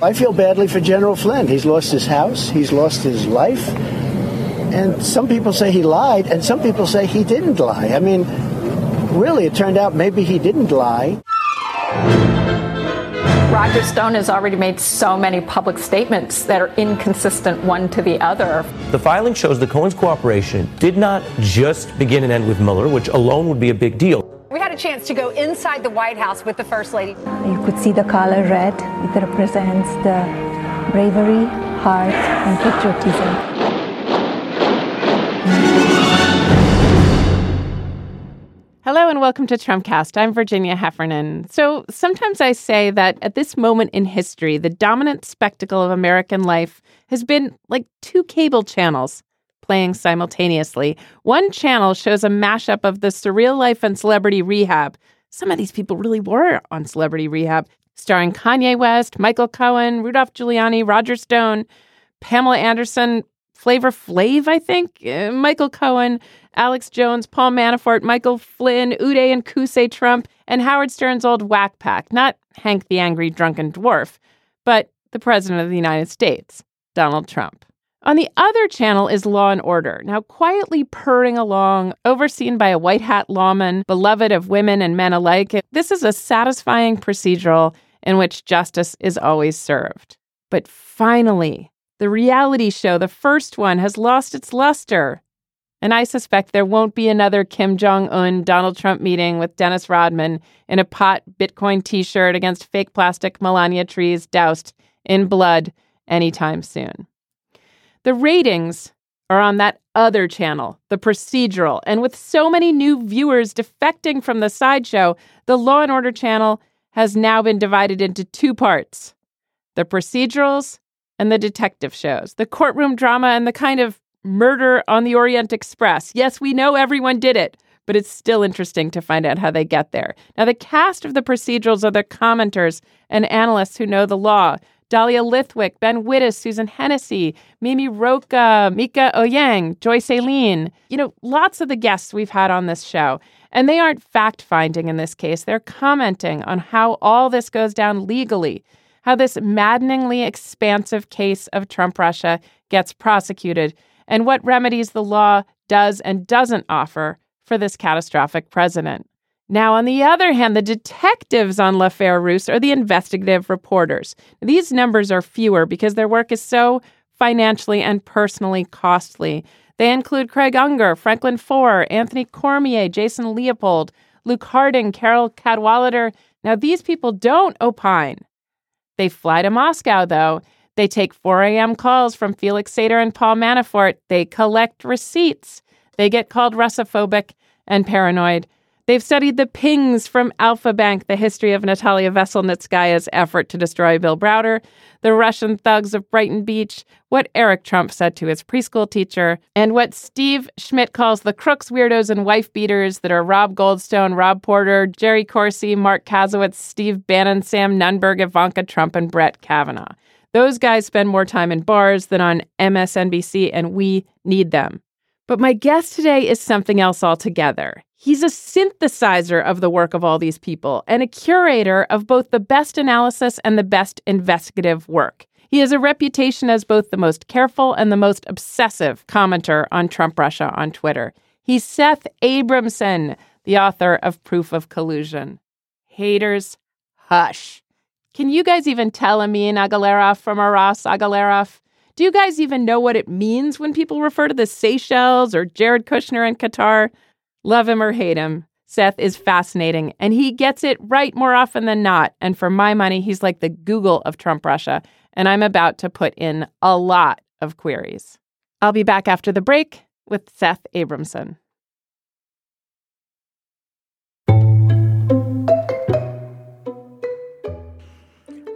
I feel badly for General Flynn. He's lost his house, he's lost his life. And some people say he lied, and some people say he didn't lie. I mean, really, it turned out maybe he didn't lie. Roger Stone has already made so many public statements that are inconsistent one to the other. The filing shows the Cohen's cooperation did not just begin and end with Mueller, which alone would be a big deal. We a chance to go inside the White House with the First Lady. You could see the color red. It represents the bravery, heart, and patriotism. Hello and welcome to Trumpcast. I'm Virginia Heffernan. So sometimes I say that at this moment in history, the dominant spectacle of American life has been like two cable channels playing simultaneously. One channel shows a mashup of the surreal life and celebrity rehab. Some of these people really were on celebrity rehab, starring Kanye West, Michael Cohen, Rudolph Giuliani, Roger Stone, Pamela Anderson, Flavor Flav, I think, uh, Michael Cohen, Alex Jones, Paul Manafort, Michael Flynn, Uday and Qusay Trump, and Howard Stern's old whack pack. Not Hank the Angry Drunken Dwarf, but the President of the United States, Donald Trump. On the other channel is Law and Order, now quietly purring along, overseen by a white hat lawman, beloved of women and men alike. This is a satisfying procedural in which justice is always served. But finally, the reality show, the first one, has lost its luster. And I suspect there won't be another Kim Jong un Donald Trump meeting with Dennis Rodman in a pot Bitcoin t shirt against fake plastic Melania trees doused in blood anytime soon. The ratings are on that other channel, the procedural. And with so many new viewers defecting from the sideshow, the Law and Order channel has now been divided into two parts the procedurals and the detective shows, the courtroom drama and the kind of murder on the Orient Express. Yes, we know everyone did it, but it's still interesting to find out how they get there. Now, the cast of the procedurals are the commenters and analysts who know the law. Dahlia Lithwick, Ben Wittes, Susan Hennessey, Mimi Rocah, Mieke Eoyang, Joyce Aileen. You know, lots of the guests we've had on this show. And they aren't fact finding in this case. They're commenting on how all this goes down legally how this maddeningly expansive case of Trump Russia gets prosecuted and what remedies the law does and doesn't offer for this catastrophic president. Now, on the other hand, the detectives on L'Affaire Russe are the investigative reporters. These numbers are fewer because their work is so financially and personally costly. They include Craig Unger, Franklin Foer, Anthony Cormier, Jason Leopold, Luke Harding, Carole Cadwalladr. Now, these people don't opine they fly to Moscow, though. They take 4 a.m. calls from Felix Sater and Paul Manafort. They collect receipts. They get called Russophobic and paranoid. They've studied the pings from Alpha Bank, the history of Natalia Veselnitskaya's effort to destroy Bill Browder, the Russian thugs of Brighton Beach, what Eric Trump said to his preschool teacher, and what Steve Schmidt calls the crooks, weirdos, and wife beaters that are Rob Goldstone, Rob Porter, Jerry Corsi, Marc Kasowitz, Steve Bannon, Sam Nunberg, Ivanka Trump, and Brett Kavanaugh. Those guys spend more time in bars than on MSNBC, and we need them. But my guest today is something else altogether. He's a synthesizer of the work of all these people and a curator of both the best analysis and the best investigative work. He has a reputation as both the most careful and the most obsessive commenter on Trump Russia on Twitter. He's Seth Abramson, the author of Proof of Collusion. Haters, hush. Can you guys even tell Emin Agalarov from Aras Agalarov? Do you guys even know what it means when people refer to the Seychelles or Jared Kushner in Qatar? Love him or hate him, Seth is fascinating, and he gets it right more often than not. And for my money, he's like the Google of Trump Russia, and I'm about to put in a lot of queries. I'll be back after the break with Seth Abramson.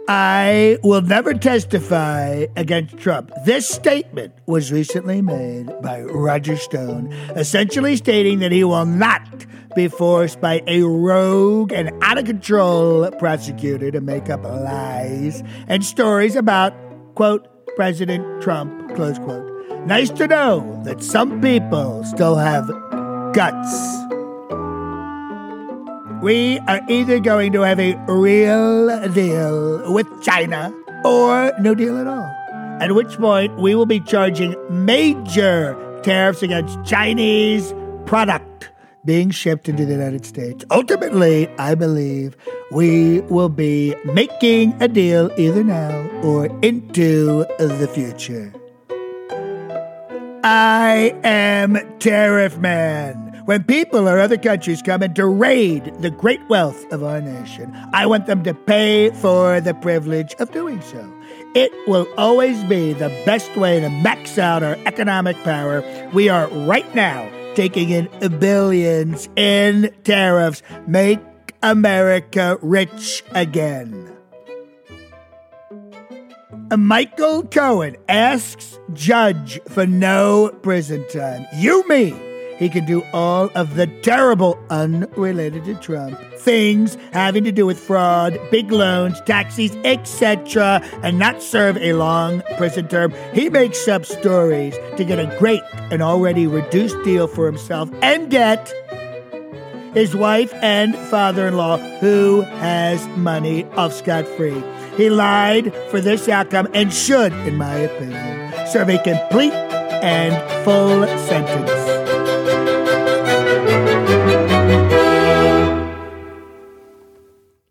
I will never testify against Trump. This statement was recently made by Roger Stone, essentially stating that he will not be forced by a rogue and out of control prosecutor to make up lies and stories about, quote, President Trump, close quote. Nice to know that some people still have guts. We are either going to have a real deal with China or no deal at all. At which point, we will be charging major tariffs against Chinese product being shipped into the United States. Ultimately, I believe we will be making a deal either now or into the future. I am Tariff Man. When people or other countries come in to raid the great wealth of our nation, I want them to pay for the privilege of doing so. It will always be the best way to max out our economic power. We are right now taking in billions in tariffs. Make America rich again. Michael Cohen asks judge for no prison time. You mean he can do all of the terrible, unrelated to Trump things having to do with fraud, big loans, taxis, etc., and not serve a long prison term. He makes up stories to get a great and already reduced deal for himself and get his wife and father in law, who has money, off scot free. He lied for this outcome and should, in my opinion, serve a complete and full sentence.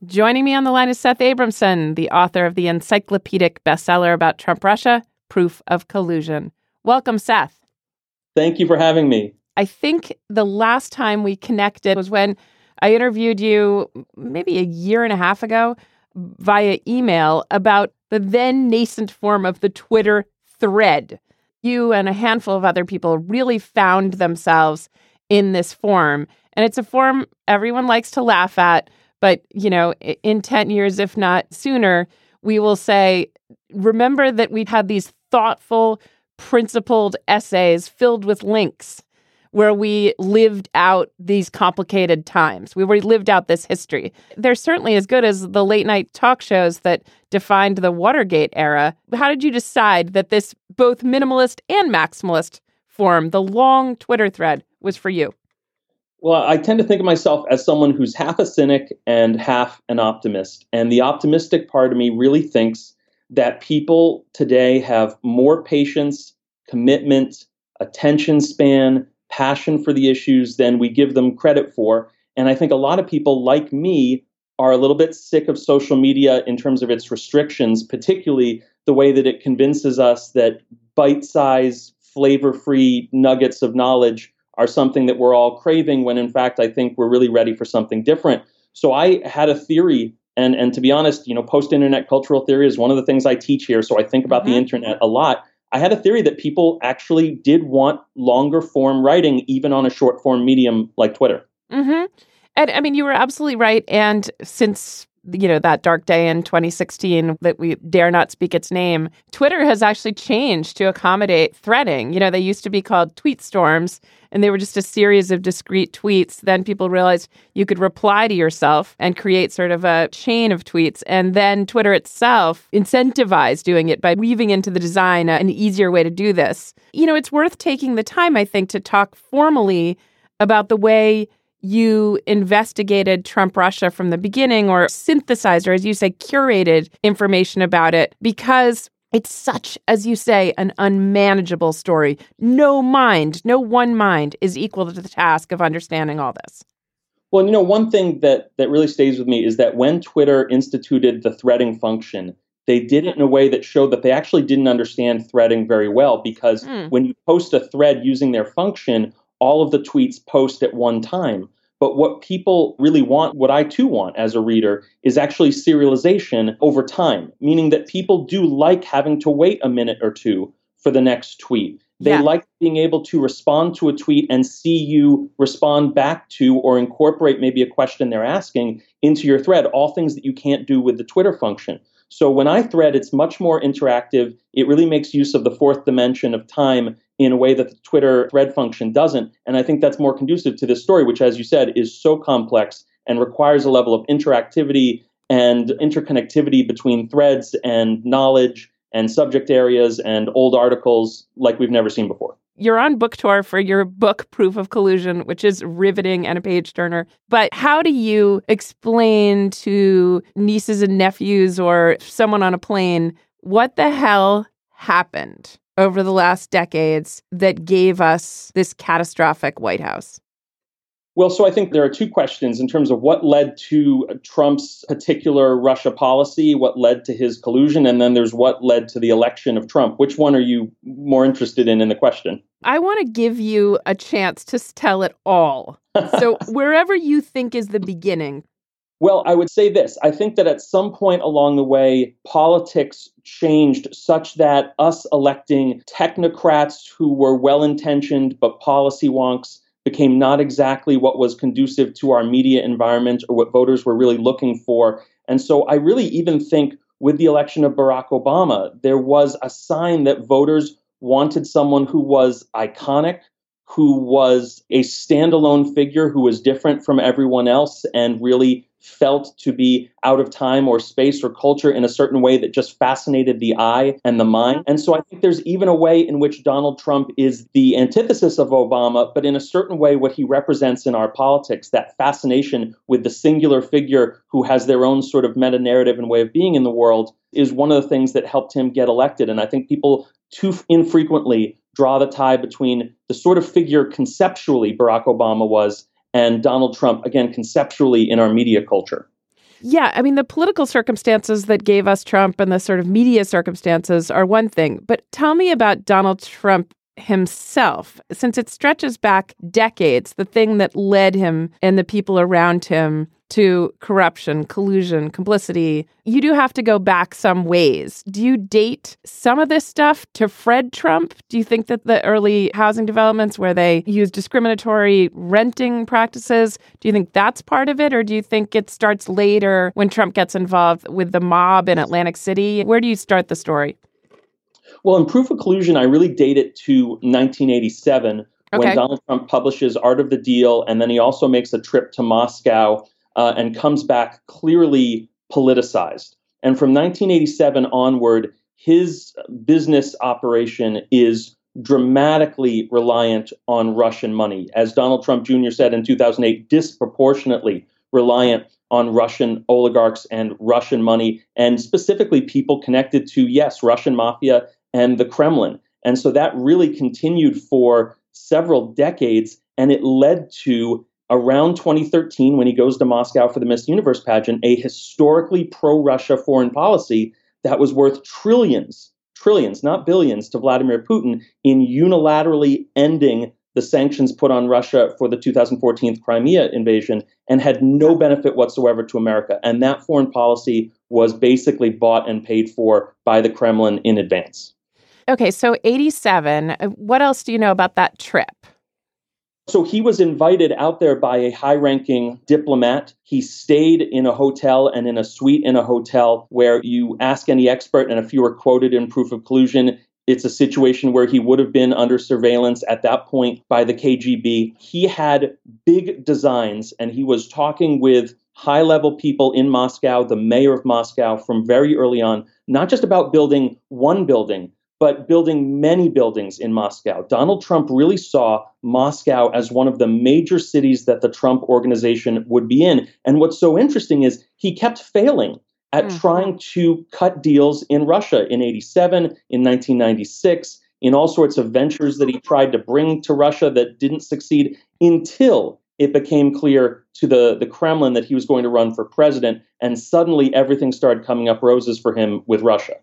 Joining me on the line is Seth Abramson, the author of the encyclopedic bestseller about Trump Russia, Proof of Collusion. Welcome, Seth. Thank you for having me. I think the last time we connected was when I interviewed you maybe a year and a half ago via email about the then nascent form of the Twitter thread. You and a handful of other people really found themselves in this form. And it's a form everyone likes to laugh at, but you know, in 10 years if not sooner, we will say remember that we had these thoughtful, principled essays filled with links where we lived out these complicated times. We lived out this history. They're certainly as good as the late night talk shows that defined the Watergate era. How did you decide that this both minimalist and maximalist form, the long Twitter thread, was for you? Well, I tend to think of myself as someone who's half a cynic and half an optimist. And the optimistic part of me really thinks that people today have more patience, commitment, attention span, passion for the issues than we give them credit for. And I think a lot of people like me are a little bit sick of social media in terms of its restrictions, particularly the way that it convinces us that bite sized, flavor free nuggets of knowledge are something that we're all craving when in fact I think we're really ready for something different. So I had a theory and and to be honest, you know, post internet cultural theory is one of the things I teach here, so I think about mm-hmm. the internet a lot. I had a theory that people actually did want longer form writing, even on a short form medium like Twitter. Mm-hmm. And I mean, you were absolutely right. And since you know that dark day in 2016 that we dare not speak its name twitter has actually changed to accommodate threading. You know they used to be called tweet storms and they were just a series of discrete tweets. Then people realized you could reply to yourself and create sort of a chain of tweets. And then twitter itself incentivized doing it by weaving into the design an easier way to do this. You know it's worth taking the time i think to talk formally about the way you investigated Trump Russia from the beginning or synthesized or, as you say, curated information about it because it's such, as you say, an unmanageable story. No mind, no one mind is equal to the task of understanding all this. Well, you know, one thing that, that really stays with me is that when Twitter instituted the threading function, they did it in a way that showed that they actually didn't understand threading very well because mm. when you post a thread using their function, all of the tweets post at one time. But what people really want, what I too want as a reader, is actually serialization over time, meaning that people do like having to wait a minute or two for the next tweet. They yeah. like being able to respond to a tweet and see you respond back to or incorporate maybe a question they're asking into your thread, all things that you can't do with the Twitter function. So when I thread, it's much more interactive. It really makes use of the fourth dimension of time in a way that the Twitter thread function doesn't. And I think that's more conducive to this story, which, as you said, is so complex and requires a level of interactivity and interconnectivity between threads and knowledge and subject areas and old articles like we've never seen before. you're on book tour for your book Proof of Collusion, which is riveting and a page turner. But how do you explain to nieces and nephews or someone on a plane what the hell happened over the last decades that gave us this catastrophic White House? Well, so I think there are two questions in terms of what led to Trump's particular Russia policy, what led to his collusion, and then there's what led to the election of Trump. Which one are you more interested in in the question? I want to give you a chance to tell it all. so, wherever you think is the beginning. Well, I would say this. I think that at some point along the way, politics changed such that us electing technocrats who were well intentioned but policy wonks became not exactly what was conducive to our media environment or what voters were really looking for. And so I really even think with the election of Barack Obama, there was a sign that voters wanted someone who was iconic, who was a standalone figure, who was different from everyone else, and really felt to be out of time or space or culture in a certain way that just fascinated the eye and the mind. And so I think there's even a way in which Donald Trump is the antithesis of Obama, but in a certain way, what he represents in our politics, that fascination with the singular figure who has their own sort of meta narrative and way of being in the world, is one of the things that helped him get elected. And I think people too infrequently draw the tie between the sort of figure conceptually Barack Obama was and Donald Trump, again, conceptually in our media culture. Yeah, I mean, the political circumstances that gave us Trump and the sort of media circumstances are one thing. But tell me about Donald Trump himself, since it stretches back decades, the thing that led him and the people around him to corruption, collusion, complicity. You do have to go back some ways. Do you date some of this stuff to Fred Trump? Do you think that the early housing developments where they use discriminatory renting practices, do you think that's part of it? Or do you think it starts later when Trump gets involved with the mob in Atlantic City? Where do you start the story? Well, in Proof of Collusion, I really date it to 1987 okay. when Donald Trump publishes Art of the Deal, and then he also makes a trip to Moscow uh, and comes back clearly politicized. And from 1987 onward, his business operation is dramatically reliant on Russian money. As Donald Trump Jr. said in 2008, disproportionately reliant on Russian oligarchs and Russian money, and specifically people connected to, yes, Russian mafia and the Kremlin. And so that really continued for several decades, and it led to around 2013, when he goes to Moscow for the Miss Universe pageant, a historically pro Russia foreign policy that was worth trillions, trillions, not billions, to Vladimir Putin in unilaterally ending the sanctions put on Russia for the 2014 Crimea invasion and had no benefit whatsoever to America. And that foreign policy was basically bought and paid for by the Kremlin in advance. Okay, so 87. Uh, what else do you know about that trip? So he was invited out there by a high ranking diplomat. He stayed in a hotel and in a suite in a hotel where you ask any expert, and if you were quoted in proof of collusion, it's a situation where he would have been under surveillance at that point by the KGB. He had big designs and he was talking with high level people in Moscow, the mayor of Moscow, from very early on, not just about building one building, but building many buildings in Moscow. Donald Trump really saw Moscow as one of the major cities that the Trump organization would be in. And what's so interesting is he kept failing at mm. trying to cut deals in Russia in 87, in 1996, in all sorts of ventures that he tried to bring to Russia that didn't succeed until it became clear to the, the Kremlin that he was going to run for president. And suddenly everything started coming up roses for him with Russia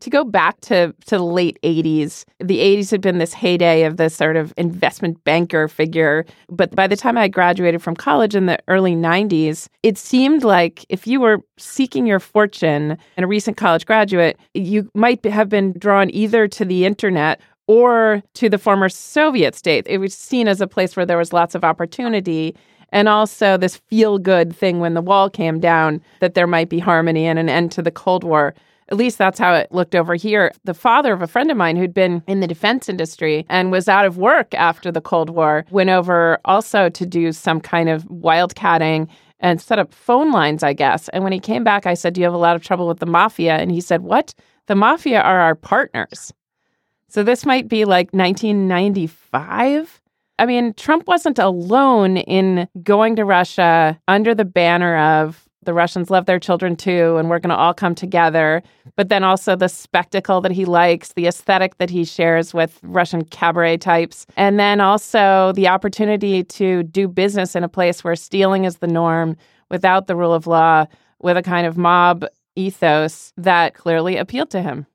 to go back to, to the late 80s, the 80s had been this heyday of this sort of investment banker figure. But by the time I graduated from college in the early 90s, it seemed like if you were seeking your fortune and a recent college graduate, you might have been drawn either to the internet or to the former Soviet state. It was seen as a place where there was lots of opportunity and also this feel good thing when the wall came down that there might be harmony and an end to the Cold War. At least that's how it looked over here. The father of a friend of mine who'd been in the defense industry and was out of work after the Cold War went over also to do some kind of wildcatting and set up phone lines, I guess. And when he came back, I said, Do you have a lot of trouble with the mafia? And he said, What? The mafia are our partners. So this might be like 1995. I mean, Trump wasn't alone in going to Russia under the banner of the Russians love their children too, and we're going to all come together. But then also the spectacle that he likes, the aesthetic that he shares with Russian cabaret types, and then also the opportunity to do business in a place where stealing is the norm without the rule of law, with a kind of mob ethos that clearly appealed to him.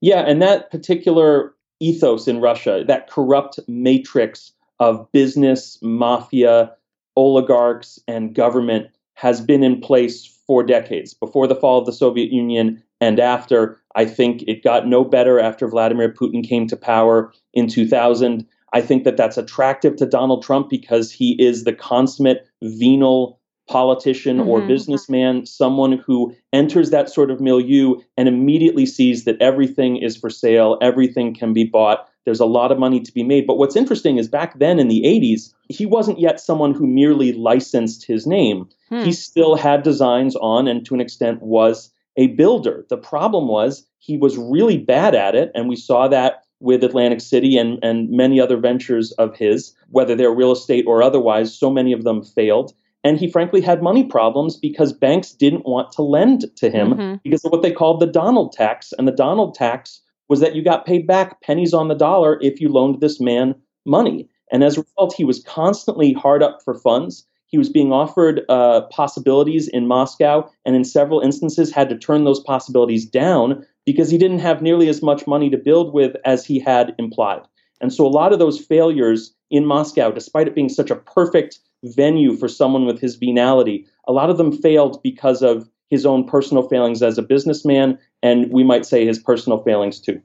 Yeah, and that particular ethos in Russia, that corrupt matrix of business, mafia, oligarchs, and government has been in place for decades. Before the fall of the Soviet Union and after, I think it got no better after Vladimir Putin came to power in 2000. I think that that's attractive to Donald Trump because he is the consummate venal politician mm-hmm. or businessman, someone who enters that sort of milieu and immediately sees that everything is for sale, everything can be bought. There's a lot of money to be made. But what's interesting is back then in the 80s, he wasn't yet someone who merely licensed his name. Hmm. He still had designs on and to an extent was a builder. The problem was he was really bad at it. And we saw that with Atlantic City and, and many other ventures of his, whether they're real estate or otherwise. So many of them failed. And he frankly had money problems because banks didn't want to lend to him mm-hmm. because of what they called the Donald tax. And the Donald tax was that you got paid back pennies on the dollar if you loaned this man money. And as a result, he was constantly hard up for funds. He was being offered uh, possibilities in Moscow, and in several instances had to turn those possibilities down because he didn't have nearly as much money to build with as he had implied. And so a lot of those failures in Moscow, despite it being such a perfect venue for someone with his venality, a lot of them failed because of his own personal failings as a businessman, and we might say his personal failings too.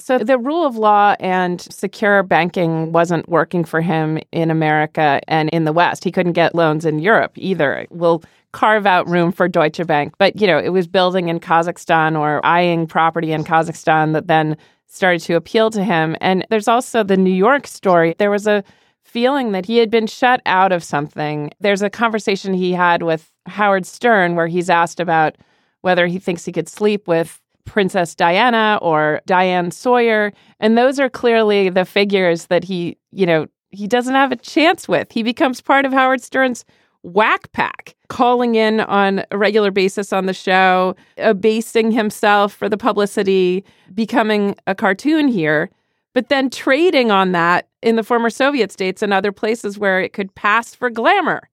So, the rule of law and secure banking wasn't working for him in America and in the West. He couldn't get loans in Europe either. We'll carve out room for Deutsche Bank, but you know, it was building in Kazakhstan or eyeing property in Kazakhstan that then started to appeal to him. And there's also the New York story. There was a feeling that he had been shut out of something. There's a conversation he had with Howard Stern where he's asked about whether he thinks he could sleep with Princess Diana or Diane Sawyer. And those are clearly the figures that he, you know, he doesn't have a chance with. He becomes part of Howard Stern's whack pack, calling in on a regular basis on the show, abasing himself for the publicity, becoming a cartoon here but then trading on that in the former Soviet states and other places where it could pass for glamour.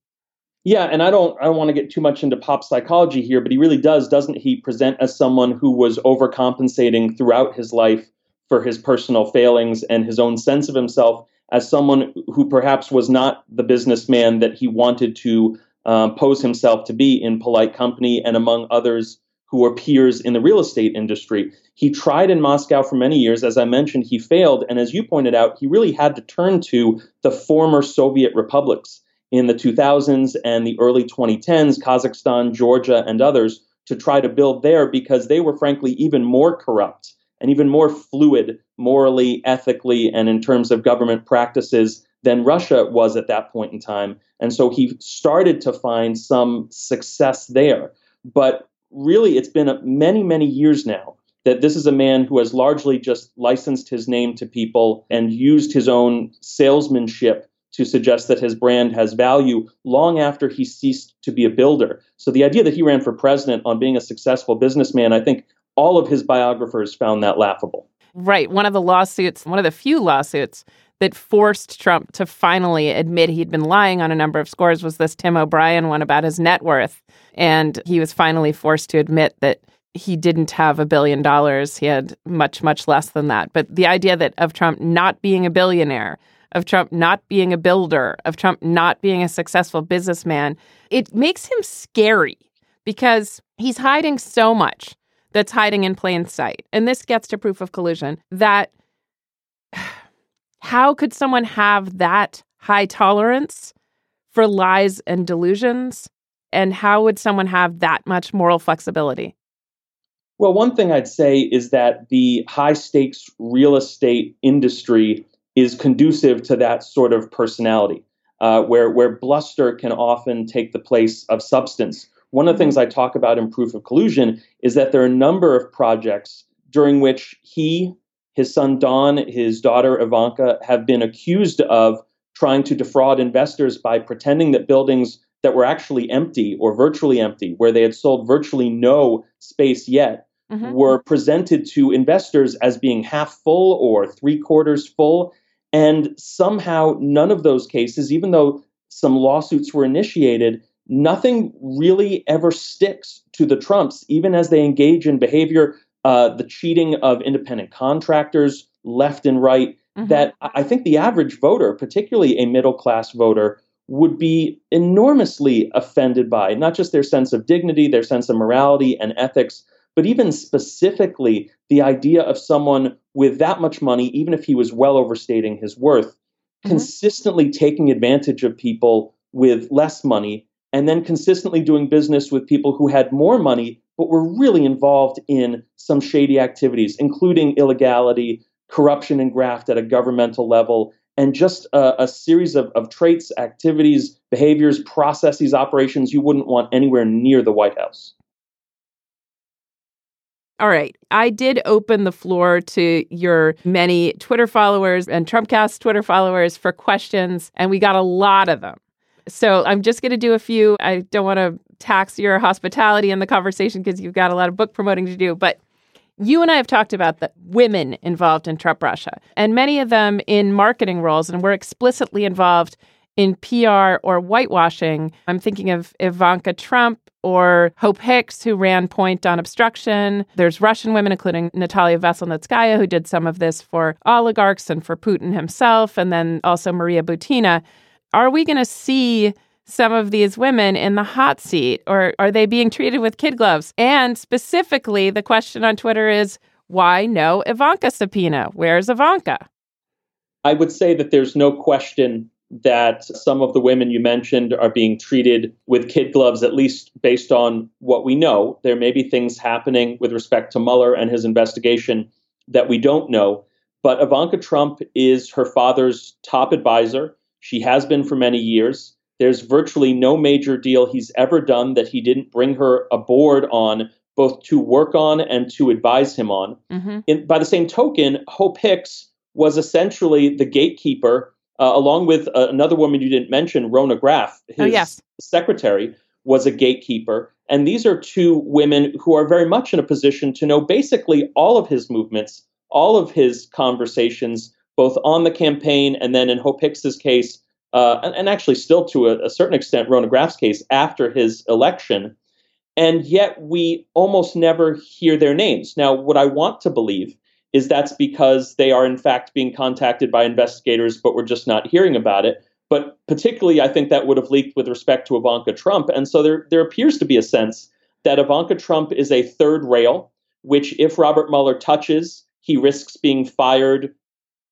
Yeah, and I don't I don't want to get too much into pop psychology here, but he really does, doesn't he, present as someone who was overcompensating throughout his life for his personal failings and his own sense of himself as someone who perhaps was not the businessman that he wanted to um, pose himself to be in polite company and among others who were peers in the real estate industry. He tried in Moscow for many years. As I mentioned, he failed. And as you pointed out, he really had to turn to the former Soviet republics in the 2000s and the early 2010s, Kazakhstan, Georgia, and others, to try to build there because they were, frankly, even more corrupt and even more fluid morally, ethically, and in terms of government practices than Russia was at that point in time. And so he started to find some success there. But really, it's been many, many years now that this is a man who has largely just licensed his name to people and used his own salesmanship to suggest that his brand has value long after he ceased to be a builder. So the idea that he ran for president on being a successful businessman, I think all of his biographers found that laughable. Right. One of the lawsuits, one of the few lawsuits that forced Trump to finally admit he'd been lying on a number of scores was this Tim O'Brien one about his net worth. And he was finally forced to admit that he didn't have a billion dollars. He had much, much less than that. But the idea that of Trump not being a billionaire, of Trump not being a builder, of Trump not being a successful businessman, it makes him scary because he's hiding so much that's hiding in plain sight. And this gets to proof of collusion that how could someone have that high tolerance for lies and delusions? And how would someone have that much moral flexibility? Well, one thing I'd say is that the high stakes real estate industry is conducive to that sort of personality, uh, where, where bluster can often take the place of substance. One of the things I talk about in Proof of Collusion is that there are a number of projects during which he his son Don, his daughter Ivanka have been accused of trying to defraud investors by pretending that buildings that were actually empty or virtually empty, where they had sold virtually no space yet, mm-hmm. were presented to investors as being half full or three quarters full. And somehow, none of those cases, even though some lawsuits were initiated, nothing really ever sticks to the Trumps, even as they engage in behavior, uh, the cheating of independent contractors left and right, mm-hmm. that I think the average voter, particularly a middle class voter, would be enormously offended by not just their sense of dignity, their sense of morality and ethics, but even specifically the idea of someone with that much money, even if he was well overstating his worth, mm-hmm. consistently taking advantage of people with less money and then consistently doing business with people who had more money but were really involved in some shady activities, including illegality, corruption and graft at a governmental level, and just a, a series of, of traits, activities, behaviors, processes, operations you wouldn't want anywhere near the White House. All right. I did open the floor to your many Twitter followers and Trumpcast Twitter followers for questions, and we got a lot of them. So I'm just going to do a few. I don't want to tax your hospitality in the conversation because you've got a lot of book promoting to do, but you and I have talked about the women involved in Trump Russia, and many of them in marketing roles, and were explicitly involved in PR or whitewashing. I'm thinking of Ivanka Trump or Hope Hicks, who ran Point on obstruction. There's Russian women, including Natalia Veselnitskaya, who did some of this for oligarchs and for Putin himself, and then also Maria Butina. Are we going to see some of these women in the hot seat, or are they being treated with kid gloves? And specifically, the question on Twitter is why no Ivanka subpoena? Where's Ivanka? I would say that there's no question that some of the women you mentioned are being treated with kid gloves, at least based on what we know. There may be things happening with respect to Mueller and his investigation that we don't know. But Ivanka Trump is her father's top advisor. She has been for many years. There's virtually no major deal he's ever done that he didn't bring her aboard on, both to work on and to advise him on. Mm-hmm. In, by the same token, Hope Hicks was essentially the gatekeeper, uh, along with uh, another woman you didn't mention, Rona Graff, his oh, yes. secretary, was a gatekeeper. And these are two women who are very much in a position to know basically all of his movements, all of his conversations, both on the campaign and then in Hope Hicks's case, uh, and, and, actually still to a, a, certain extent, Rona Graff's case after his election. And yet we almost never hear their names. Now, what I want to believe is that's because they are in fact being contacted by investigators, but we're just not hearing about it. But particularly, I think that would have leaked with respect to Ivanka Trump. And so there, there appears to be a sense that Ivanka Trump is a third rail, which if Robert Mueller touches, he risks being fired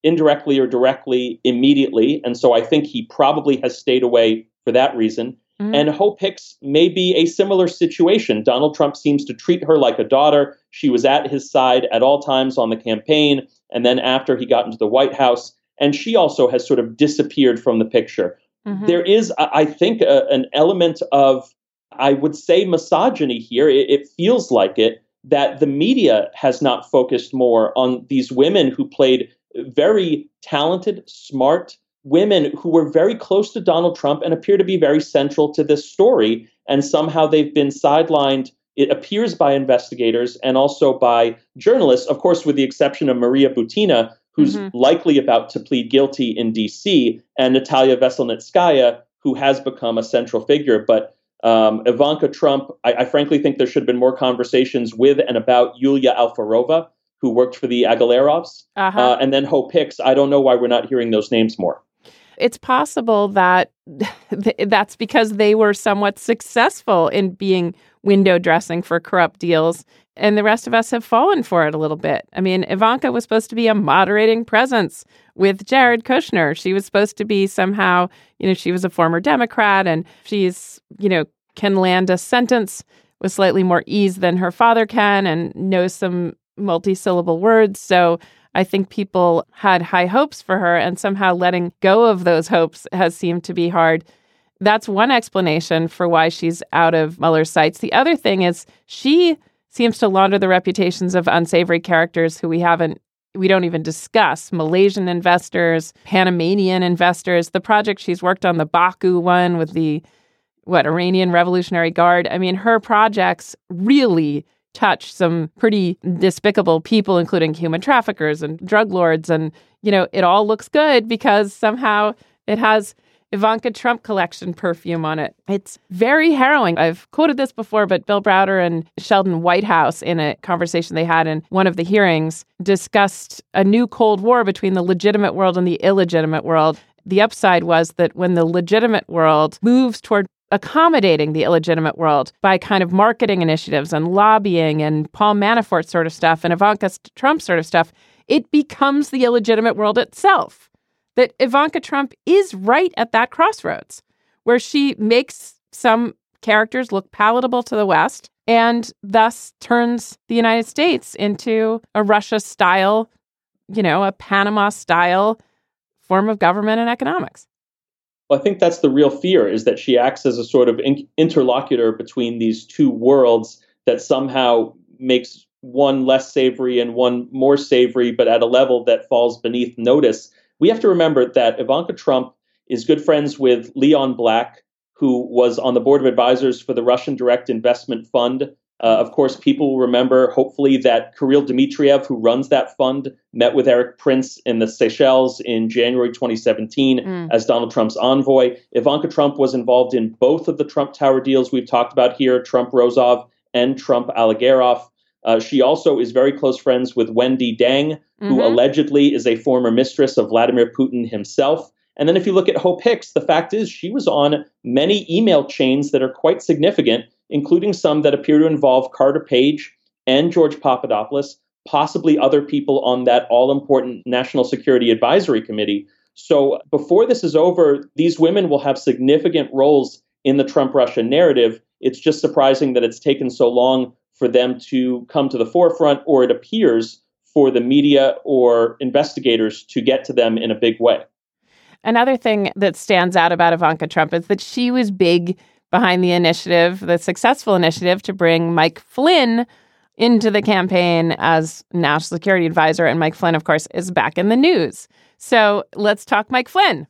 indirectly or directly immediately. And so I think he probably has stayed away for that reason. Mm-hmm. And Hope Hicks may be a similar situation. Donald Trump seems to treat her like a daughter. She was at his side at all times on the campaign. And then after he got into the White House, and she also has sort of disappeared from the picture. Mm-hmm. There is, I think, a, an element of, I would say, misogyny here. It, it feels like it that the media has not focused more on these women who played very talented, smart women who were very close to Donald Trump and appear to be very central to this story. And somehow they've been sidelined, it appears, by investigators and also by journalists, of course, with the exception of Maria Butina, who's mm-hmm. likely about to plead guilty in DC, and Natalia Veselnitskaya, who has become a central figure. But um, Ivanka Trump, I, I, frankly think there should have been more conversations with and about Yulia Alfarova, who worked for the Agalarovs, uh-huh. uh, and then Hope Hicks. I don't know why we're not hearing those names more. It's possible that that's because they were somewhat successful in being window dressing for corrupt deals, and the rest of us have fallen for it a little bit. I mean, Ivanka was supposed to be a moderating presence with Jared Kushner. She was supposed to be somehow, you know, she was a former Democrat and she's, you know, can land a sentence with slightly more ease than her father can and knows some multi-syllable words. So I think people had high hopes for her, and somehow letting go of those hopes has seemed to be hard. That's one explanation for why she's out of Mueller's sights. The other thing is she seems to launder the reputations of unsavory characters who we haven't We don't even discuss Malaysian investors, Panamanian investors, the project she's worked on, the Baku one with the what Iranian Revolutionary Guard. I mean, her projects really touch some pretty despicable people, including human traffickers and drug lords. And, you know, it all looks good because somehow it has Ivanka Trump collection perfume on it. It's very harrowing. I've quoted this before, but Bill Browder and Sheldon Whitehouse, in a conversation they had in one of the hearings, discussed a new Cold War between the legitimate world and the illegitimate world. The upside was that when the legitimate world moves toward accommodating the illegitimate world by kind of marketing initiatives and lobbying and Paul Manafort sort of stuff and Ivanka Trump sort of stuff, it becomes the illegitimate world itself. That Ivanka Trump is right at that crossroads where she makes some characters look palatable to the West and thus turns the United States into a Russia style, you know, a Panama style form of government and economics. I think that's the real fear is that she acts as a sort of in- interlocutor between these two worlds that somehow makes one less savory and one more savory, but at a level that falls beneath notice. We have to remember that Ivanka Trump is good friends with Leon Black, who was on the board of advisors for the Russian Direct Investment Fund, uh, of course, people will remember, hopefully, that Kirill Dmitriev, who runs that fund, met with Erik Prince in the Seychelles in January 2017 mm. as Donald Trump's envoy. Ivanka Trump was involved in both of the Trump Tower deals we've talked about here Trump Rozov and Trump Agalarov. Uh, she also is very close friends with Wendi Deng, mm-hmm. who allegedly is a former mistress of Vladimir Putin himself. And then if you look at Hope Hicks, the fact is she was on many email chains that are quite significant including some that appear to involve Carter Page and George Papadopoulos, possibly other people on that all important National Security Advisory Committee. So before this is over, these women will have significant roles in the Trump Russia narrative. It's just surprising that it's taken so long for them to come to the forefront, or it appears for the media or investigators to get to them in a big way. Another thing that stands out about Ivanka Trump is that she was big behind the initiative, the successful initiative to bring Mike Flynn into the campaign as national security advisor. And Mike Flynn, of course, is back in the news. So let's talk Mike Flynn.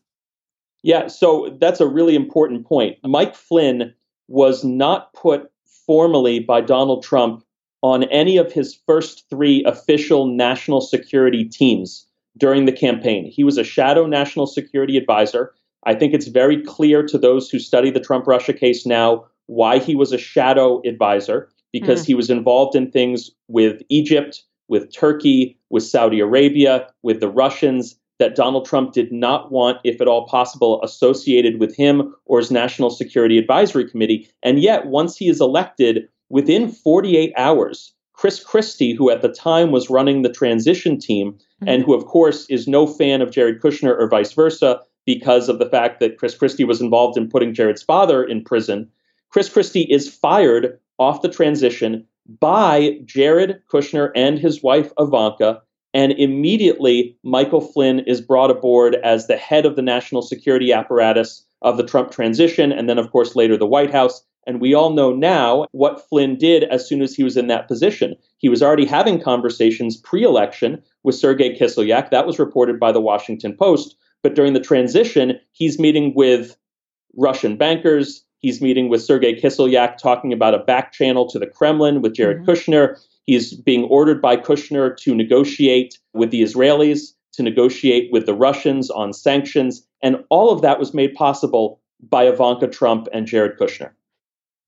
Yeah, so that's a really important point. Mike Flynn was not put formally by Donald Trump on any of his first three official national security teams during the campaign. He was a shadow national security advisor. I think it's very clear to those who study the Trump Russia case now why he was a shadow advisor, because mm. he was involved in things with Egypt, with Turkey, with Saudi Arabia, with the Russians that Donald Trump did not want, if at all possible, associated with him or his National Security Advisory Committee. And yet, once he is elected, within 48 hours, Chris Christie, who at the time was running the transition team, mm-hmm. and who, of course, is no fan of Jared Kushner or vice versa, because of the fact that Chris Christie was involved in putting Jared's father in prison. Chris Christie is fired off the transition by Jared Kushner and his wife Ivanka. And immediately, Michael Flynn is brought aboard as the head of the national security apparatus of the Trump transition, and then, of course, later the White House. And we all know now what Flynn did as soon as he was in that position. He was already having conversations pre election with Sergei Kislyak. That was reported by the Washington Post, but during the transition, he's meeting with Russian bankers. He's meeting with Sergei Kislyak, talking about a back channel to the Kremlin with Jared mm-hmm. Kushner. He's being ordered by Kushner to negotiate with the Israelis, to negotiate with the Russians on sanctions. And all of that was made possible by Ivanka Trump and Jared Kushner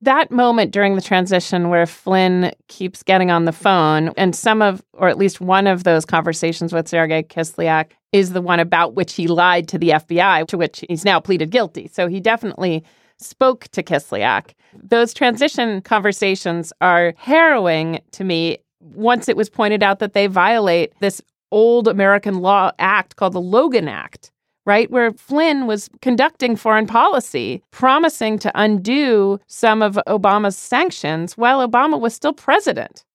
that moment during the transition where Flynn keeps getting on the phone, and some of, or at least one of those conversations with Sergei Kislyak is the one about which he lied to the FBI, to which he's now pleaded guilty. So he definitely spoke to Kislyak. Those transition conversations are harrowing to me once it was pointed out that they violate this old American law act called the Logan Act right? Where Flynn was conducting foreign policy, promising to undo some of Obama's sanctions while Obama was still president.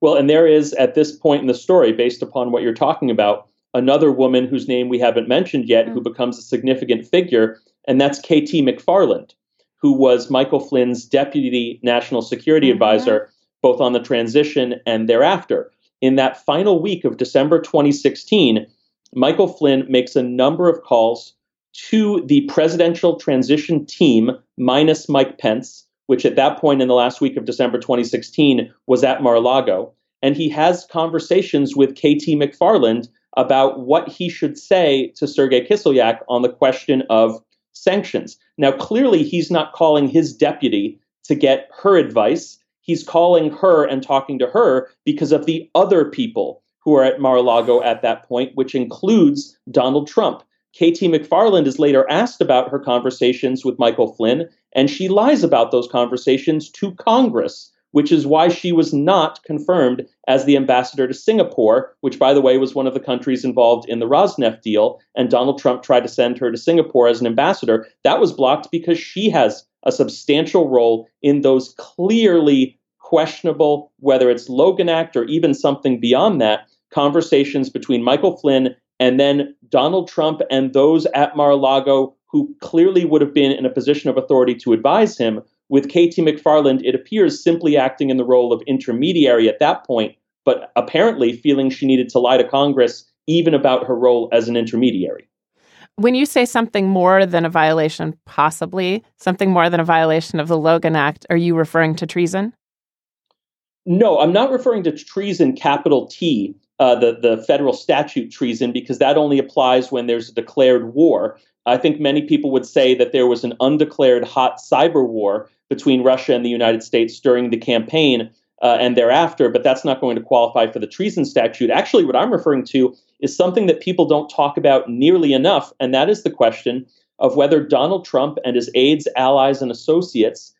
Well, and there is, at this point in the story, based upon what you're talking about, another woman whose name we haven't mentioned yet mm. who becomes a significant figure, and that's KT McFarland, who was Michael Flynn's deputy national security mm-hmm. advisor, both on the transition and thereafter. in that final week of December 2016, Michael Flynn makes a number of calls to the presidential transition team, minus Mike Pence, which at that point in the last week of December 2016 was at Mar a Lago. And he has conversations with KT McFarland about what he should say to Sergei Kislyak on the question of sanctions. Now, clearly, he's not calling his deputy to get her advice. He's calling her and talking to her because of the other people who are at Mar a Lago at that point, which includes Donald Trump. KT McFarland is later asked about her conversations with Michael Flynn, and she lies about those conversations to Congress, which is why she was not confirmed as the ambassador to Singapore, which, by the way, was one of the countries involved in the Rosneft deal. And Donald Trump tried to send her to Singapore as an ambassador. That was blocked because she has a substantial role in those clearly questionable, whether it's Logan Act or even something beyond that, conversations between Michael Flynn and then Donald Trump and those at Mar a Lago who clearly would have been in a position of authority to advise him. With KT McFarland, it appears simply acting in the role of intermediary at that point, but apparently feeling she needed to lie to Congress even about her role as an intermediary. When you say something more than a violation, possibly something more than a violation of the Logan Act, are you referring to treason? No, I'm not referring to treason, capital T uh, the the federal statute treason because that only applies when there's a declared war. I think many people would say that there was an undeclared hot cyber war between Russia and the United States during the campaign uh, and thereafter, but that's not going to qualify for the treason statute. Actually, what I'm referring to is something that people don't talk about nearly enough, and that is the question of whether Donald Trump and his aides, allies, and associates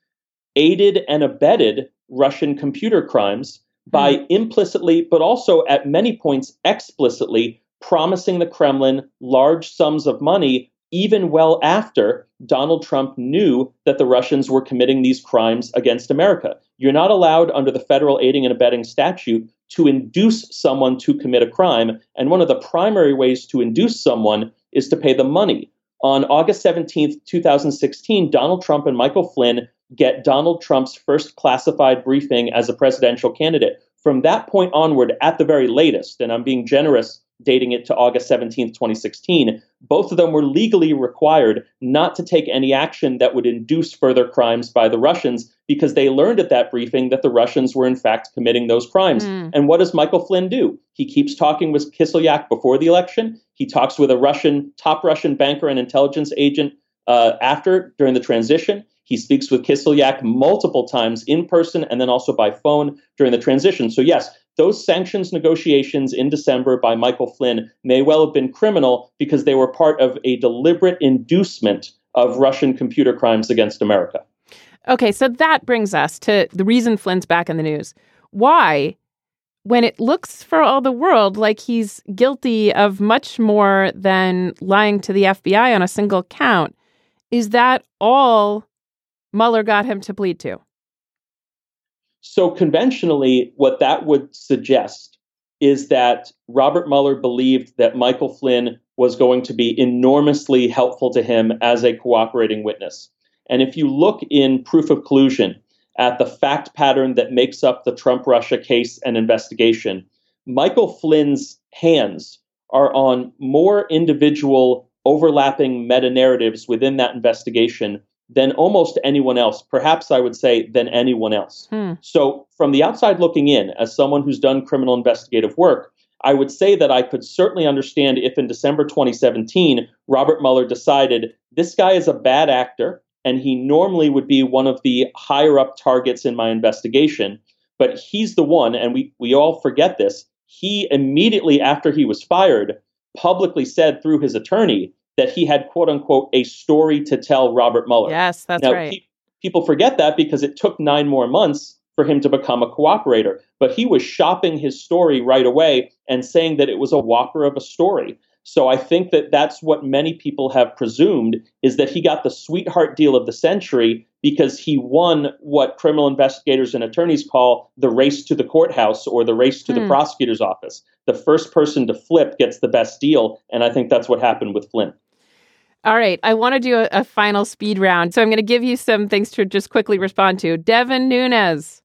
aided and abetted Russian computer crimes by mm. implicitly, but also at many points explicitly, promising the Kremlin large sums of money, even well after Donald Trump knew that the Russians were committing these crimes against America. You're not allowed under the federal aiding and abetting statute to induce someone to commit a crime. And one of the primary ways to induce someone is to pay the money. On August 17th, 2016, Donald Trump and Michael Flynn get Donald Trump's first classified briefing as a presidential candidate. From that point onward, at the very latest, and I'm being generous dating it to August 17th, 2016, both of them were legally required not to take any action that would induce further crimes by the Russians because they learned at that briefing that the Russians were in fact committing those crimes. Mm. And what does Michael Flynn do? He keeps talking with Kislyak before the election. He talks with a Russian, top Russian banker and intelligence agent uh, after, during the transition. He speaks with Kislyak multiple times in person and then also by phone during the transition. So, yes, those sanctions negotiations in December by Michael Flynn may well have been criminal because they were part of a deliberate inducement of Russian computer crimes against America. Okay, so that brings us to the reason Flynn's back in the news. Why, when it looks for all the world like he's guilty of much more than lying to the FBI on a single count, is that all Mueller got him to plead to? So, conventionally, what that would suggest is that Robert Mueller believed that Michael Flynn was going to be enormously helpful to him as a cooperating witness. And if you look in proof of collusion at the fact pattern that makes up the Trump Russia case and investigation, Michael Flynn's hands are on more individual overlapping meta narratives within that investigation than almost anyone else, perhaps I would say than anyone else. Hmm. So, from the outside looking in, as someone who's done criminal investigative work, I would say that I could certainly understand if in December 2017, Robert Mueller decided this guy is a bad actor and he normally would be one of the higher up targets in my investigation. But he's the one, and we, we all forget this. He immediately after he was fired publicly said through his attorney that he had quote unquote a story to tell Robert Mueller. Yes, that's now, right. He, people forget that because it took nine more months for him to become a cooperator. But he was shopping his story right away and saying that it was a whopper of a story. So I think that that's what many people have presumed is that he got the sweetheart deal of the century because he won what criminal investigators and attorneys call the race to the courthouse or the race to the hmm. prosecutor's office. The first person to flip gets the best deal, and I think that's what happened with Flynn. All right. I want to do a, a final speed round. So I'm going to give you some things to just quickly respond to. Devin Nunes.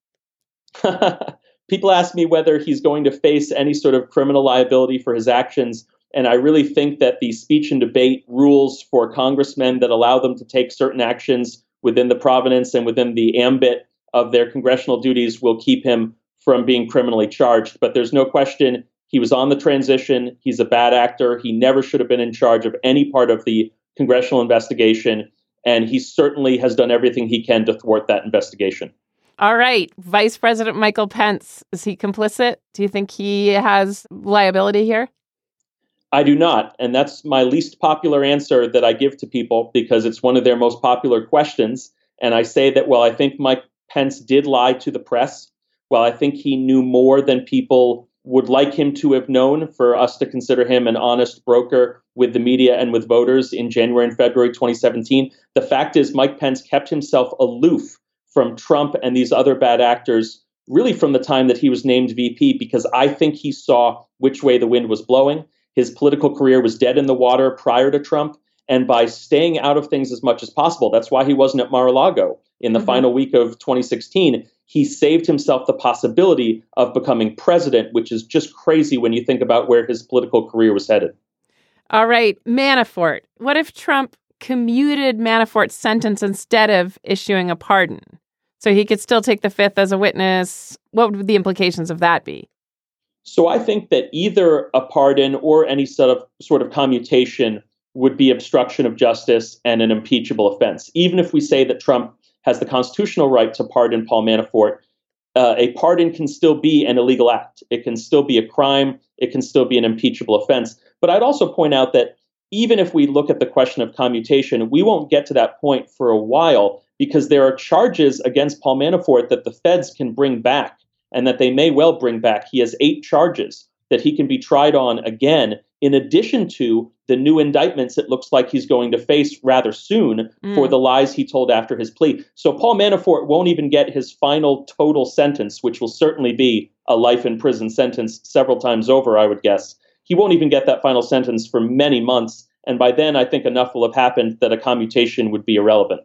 people ask me whether he's going to face any sort of criminal liability for his actions. And I really think that the speech and debate rules for congressmen that allow them to take certain actions within the provenance and within the ambit of their congressional duties will keep him from being criminally charged. But there's no question he was on the transition. He's a bad actor. He never should have been in charge of any part of the congressional investigation. And he certainly has done everything he can to thwart that investigation. All right. Vice President Michael Pence, is he complicit? Do you think he has liability here? I do not. And that's my least popular answer that I give to people because it's one of their most popular questions. And I say that, well, I think Mike Pence did lie to the press. Well, I think he knew more than people would like him to have known for us to consider him an honest broker with the media and with voters in January and February 2017. The fact is, Mike Pence kept himself aloof from Trump and these other bad actors really from the time that he was named VP because I think he saw which way the wind was blowing. His political career was dead in the water prior to Trump. And by staying out of things as much as possible, that's why he wasn't at Mar a Lago in the mm-hmm. final week of 2016. He saved himself the possibility of becoming president, which is just crazy when you think about where his political career was headed. All right, Manafort. What if Trump commuted Manafort's sentence instead of issuing a pardon? So he could still take the fifth as a witness. What would the implications of that be? So I think that either a pardon or any sort of sort of commutation would be obstruction of justice and an impeachable offense. Even if we say that Trump has the constitutional right to pardon Paul Manafort, uh, a pardon can still be an illegal act. It can still be a crime. It can still be an impeachable offense. But I'd also point out that even if we look at the question of commutation, we won't get to that point for a while because there are charges against Paul Manafort that the feds can bring back and that they may well bring back. He has eight charges that he can be tried on again, in addition to the new indictments it looks like he's going to face rather soon mm. for the lies he told after his plea. So Paul Manafort won't even get his final total sentence, which will certainly be a life in prison sentence several times over, I would guess. He won't even get that final sentence for many months. And by then, I think enough will have happened that a commutation would be irrelevant.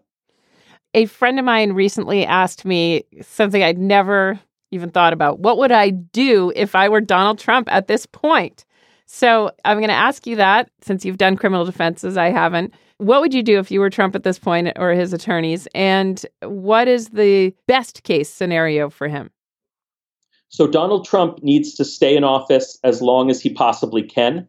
A friend of mine recently asked me something I'd never even thought about. What would I do if I were Donald Trump at this point? So I'm going to ask you that since you've done criminal defenses, I haven't. What would you do if you were Trump at this point or his attorneys? And what is the best case scenario for him? So Donald Trump needs to stay in office as long as he possibly can.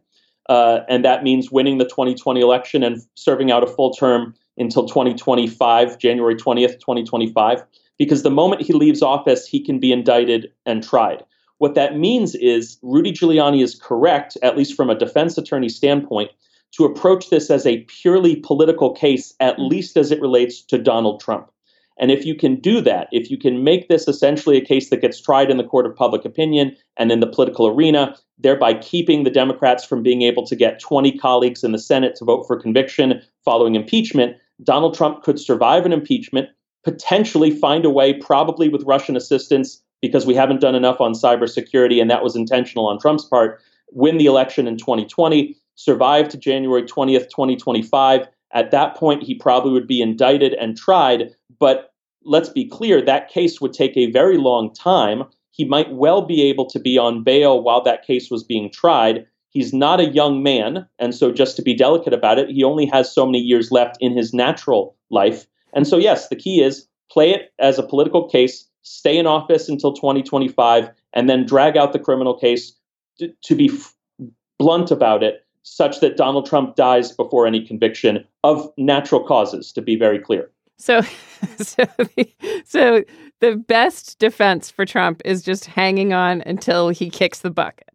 Uh, and that means winning the 2020 election and serving out a full term until 2025, January 20th, 2025 because the moment he leaves office, he can be indicted and tried. What that means is Rudy Giuliani is correct, at least from a defense attorney standpoint, to approach this as a purely political case, at mm-hmm. least as it relates to Donald Trump. And if you can do that, if you can make this essentially a case that gets tried in the court of public opinion and in the political arena, thereby keeping the Democrats from being able to get 20 colleagues in the Senate to vote for conviction following impeachment, Donald Trump could survive an impeachment, potentially find a way, probably with Russian assistance, because we haven't done enough on cybersecurity, and that was intentional on Trump's part, win the election in 2020, survive to January 20th, 2025. At that point, he probably would be indicted and tried. But let's be clear, that case would take a very long time. He might well be able to be on bail while that case was being tried. He's not a young man. And so, just to be delicate about it, he only has so many years left in his natural life. And so, yes, the key is play it as a political case, stay in office until 2025, and then drag out the criminal case to, to be f- blunt about it, such that Donald Trump dies before any conviction of natural causes, to be very clear. So, so, the, so the best defense for Trump is just hanging on until he kicks the bucket.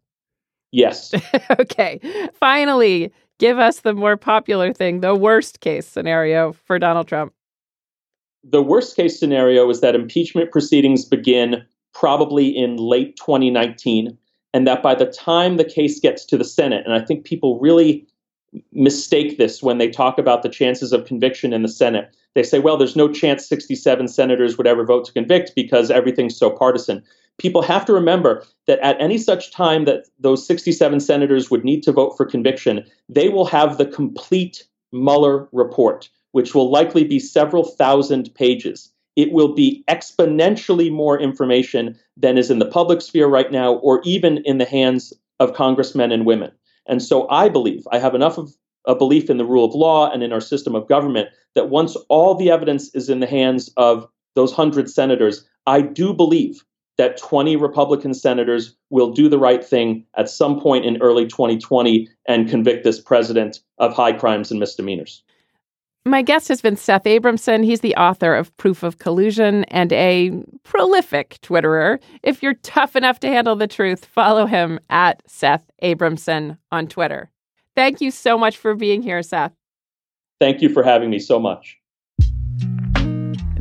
Yes. okay. Finally, give us the more popular thing, the worst case scenario for Donald Trump the worst case scenario is that impeachment proceedings begin probably in late 2019, and that by the time the case gets to the Senate, and I think people really mistake this when they talk about the chances of conviction in the Senate. They say, well, there's no chance 67 senators would ever vote to convict because everything's so partisan. People have to remember that at any such time that those 67 senators would need to vote for conviction, they will have the complete Mueller report which will likely be several thousand pages. it will be exponentially more information than is in the public sphere right now, or even in the hands of congressmen and women. And so I believe, I have enough of a belief in the rule of law and in our system of government that once all the evidence is in the hands of those 100 senators, I do believe that 20 Republican senators will do the right thing at some point in early 2020 and convict this president of high crimes and misdemeanors. My guest has been Seth Abramson. He's the author of Proof of Collusion and a prolific Twitterer. If you're tough enough to handle the truth, follow him at Seth Abramson on Twitter. Thank you so much for being here, Seth. Thank you for having me so much.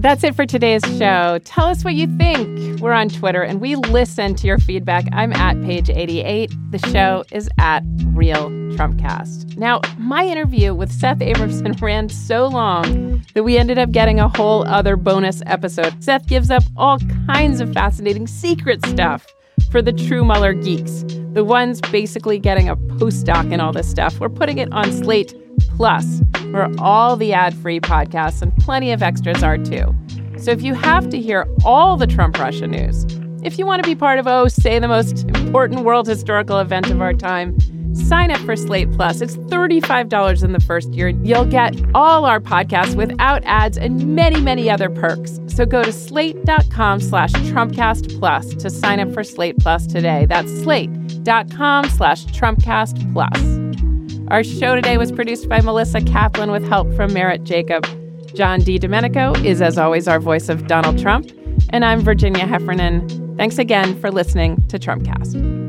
That's it for today's show. Tell us what you think. We're on Twitter and we listen to your feedback. I'm at page 88. The show is at Real Trumpcast. Now, my interview with Seth Abramson ran so long that we ended up getting a whole other bonus episode. Seth gives up all kinds of fascinating secret stuff for the true Mueller geeks, the ones basically getting a postdoc and all this stuff. We're putting it on Slate Plus, where all the ad free podcasts and plenty of extras are too. So if you have to hear all the Trump Russia news, if you want to be part of, oh, say, the most important world historical event of our time, sign up for Slate Plus. It's $35 in the first year. You'll get all our podcasts without ads and many, many other perks. So go to slate.com slash Trumpcast Plus to sign up for Slate Plus today. That's slate.com slash Trumpcast Plus. Our show today was produced by Melissa Kaplan with help from Merritt Jacob. John DiDomenico is, as always, our voice of Donald Trump. And I'm Virginia Heffernan. Thanks again for listening to Trumpcast.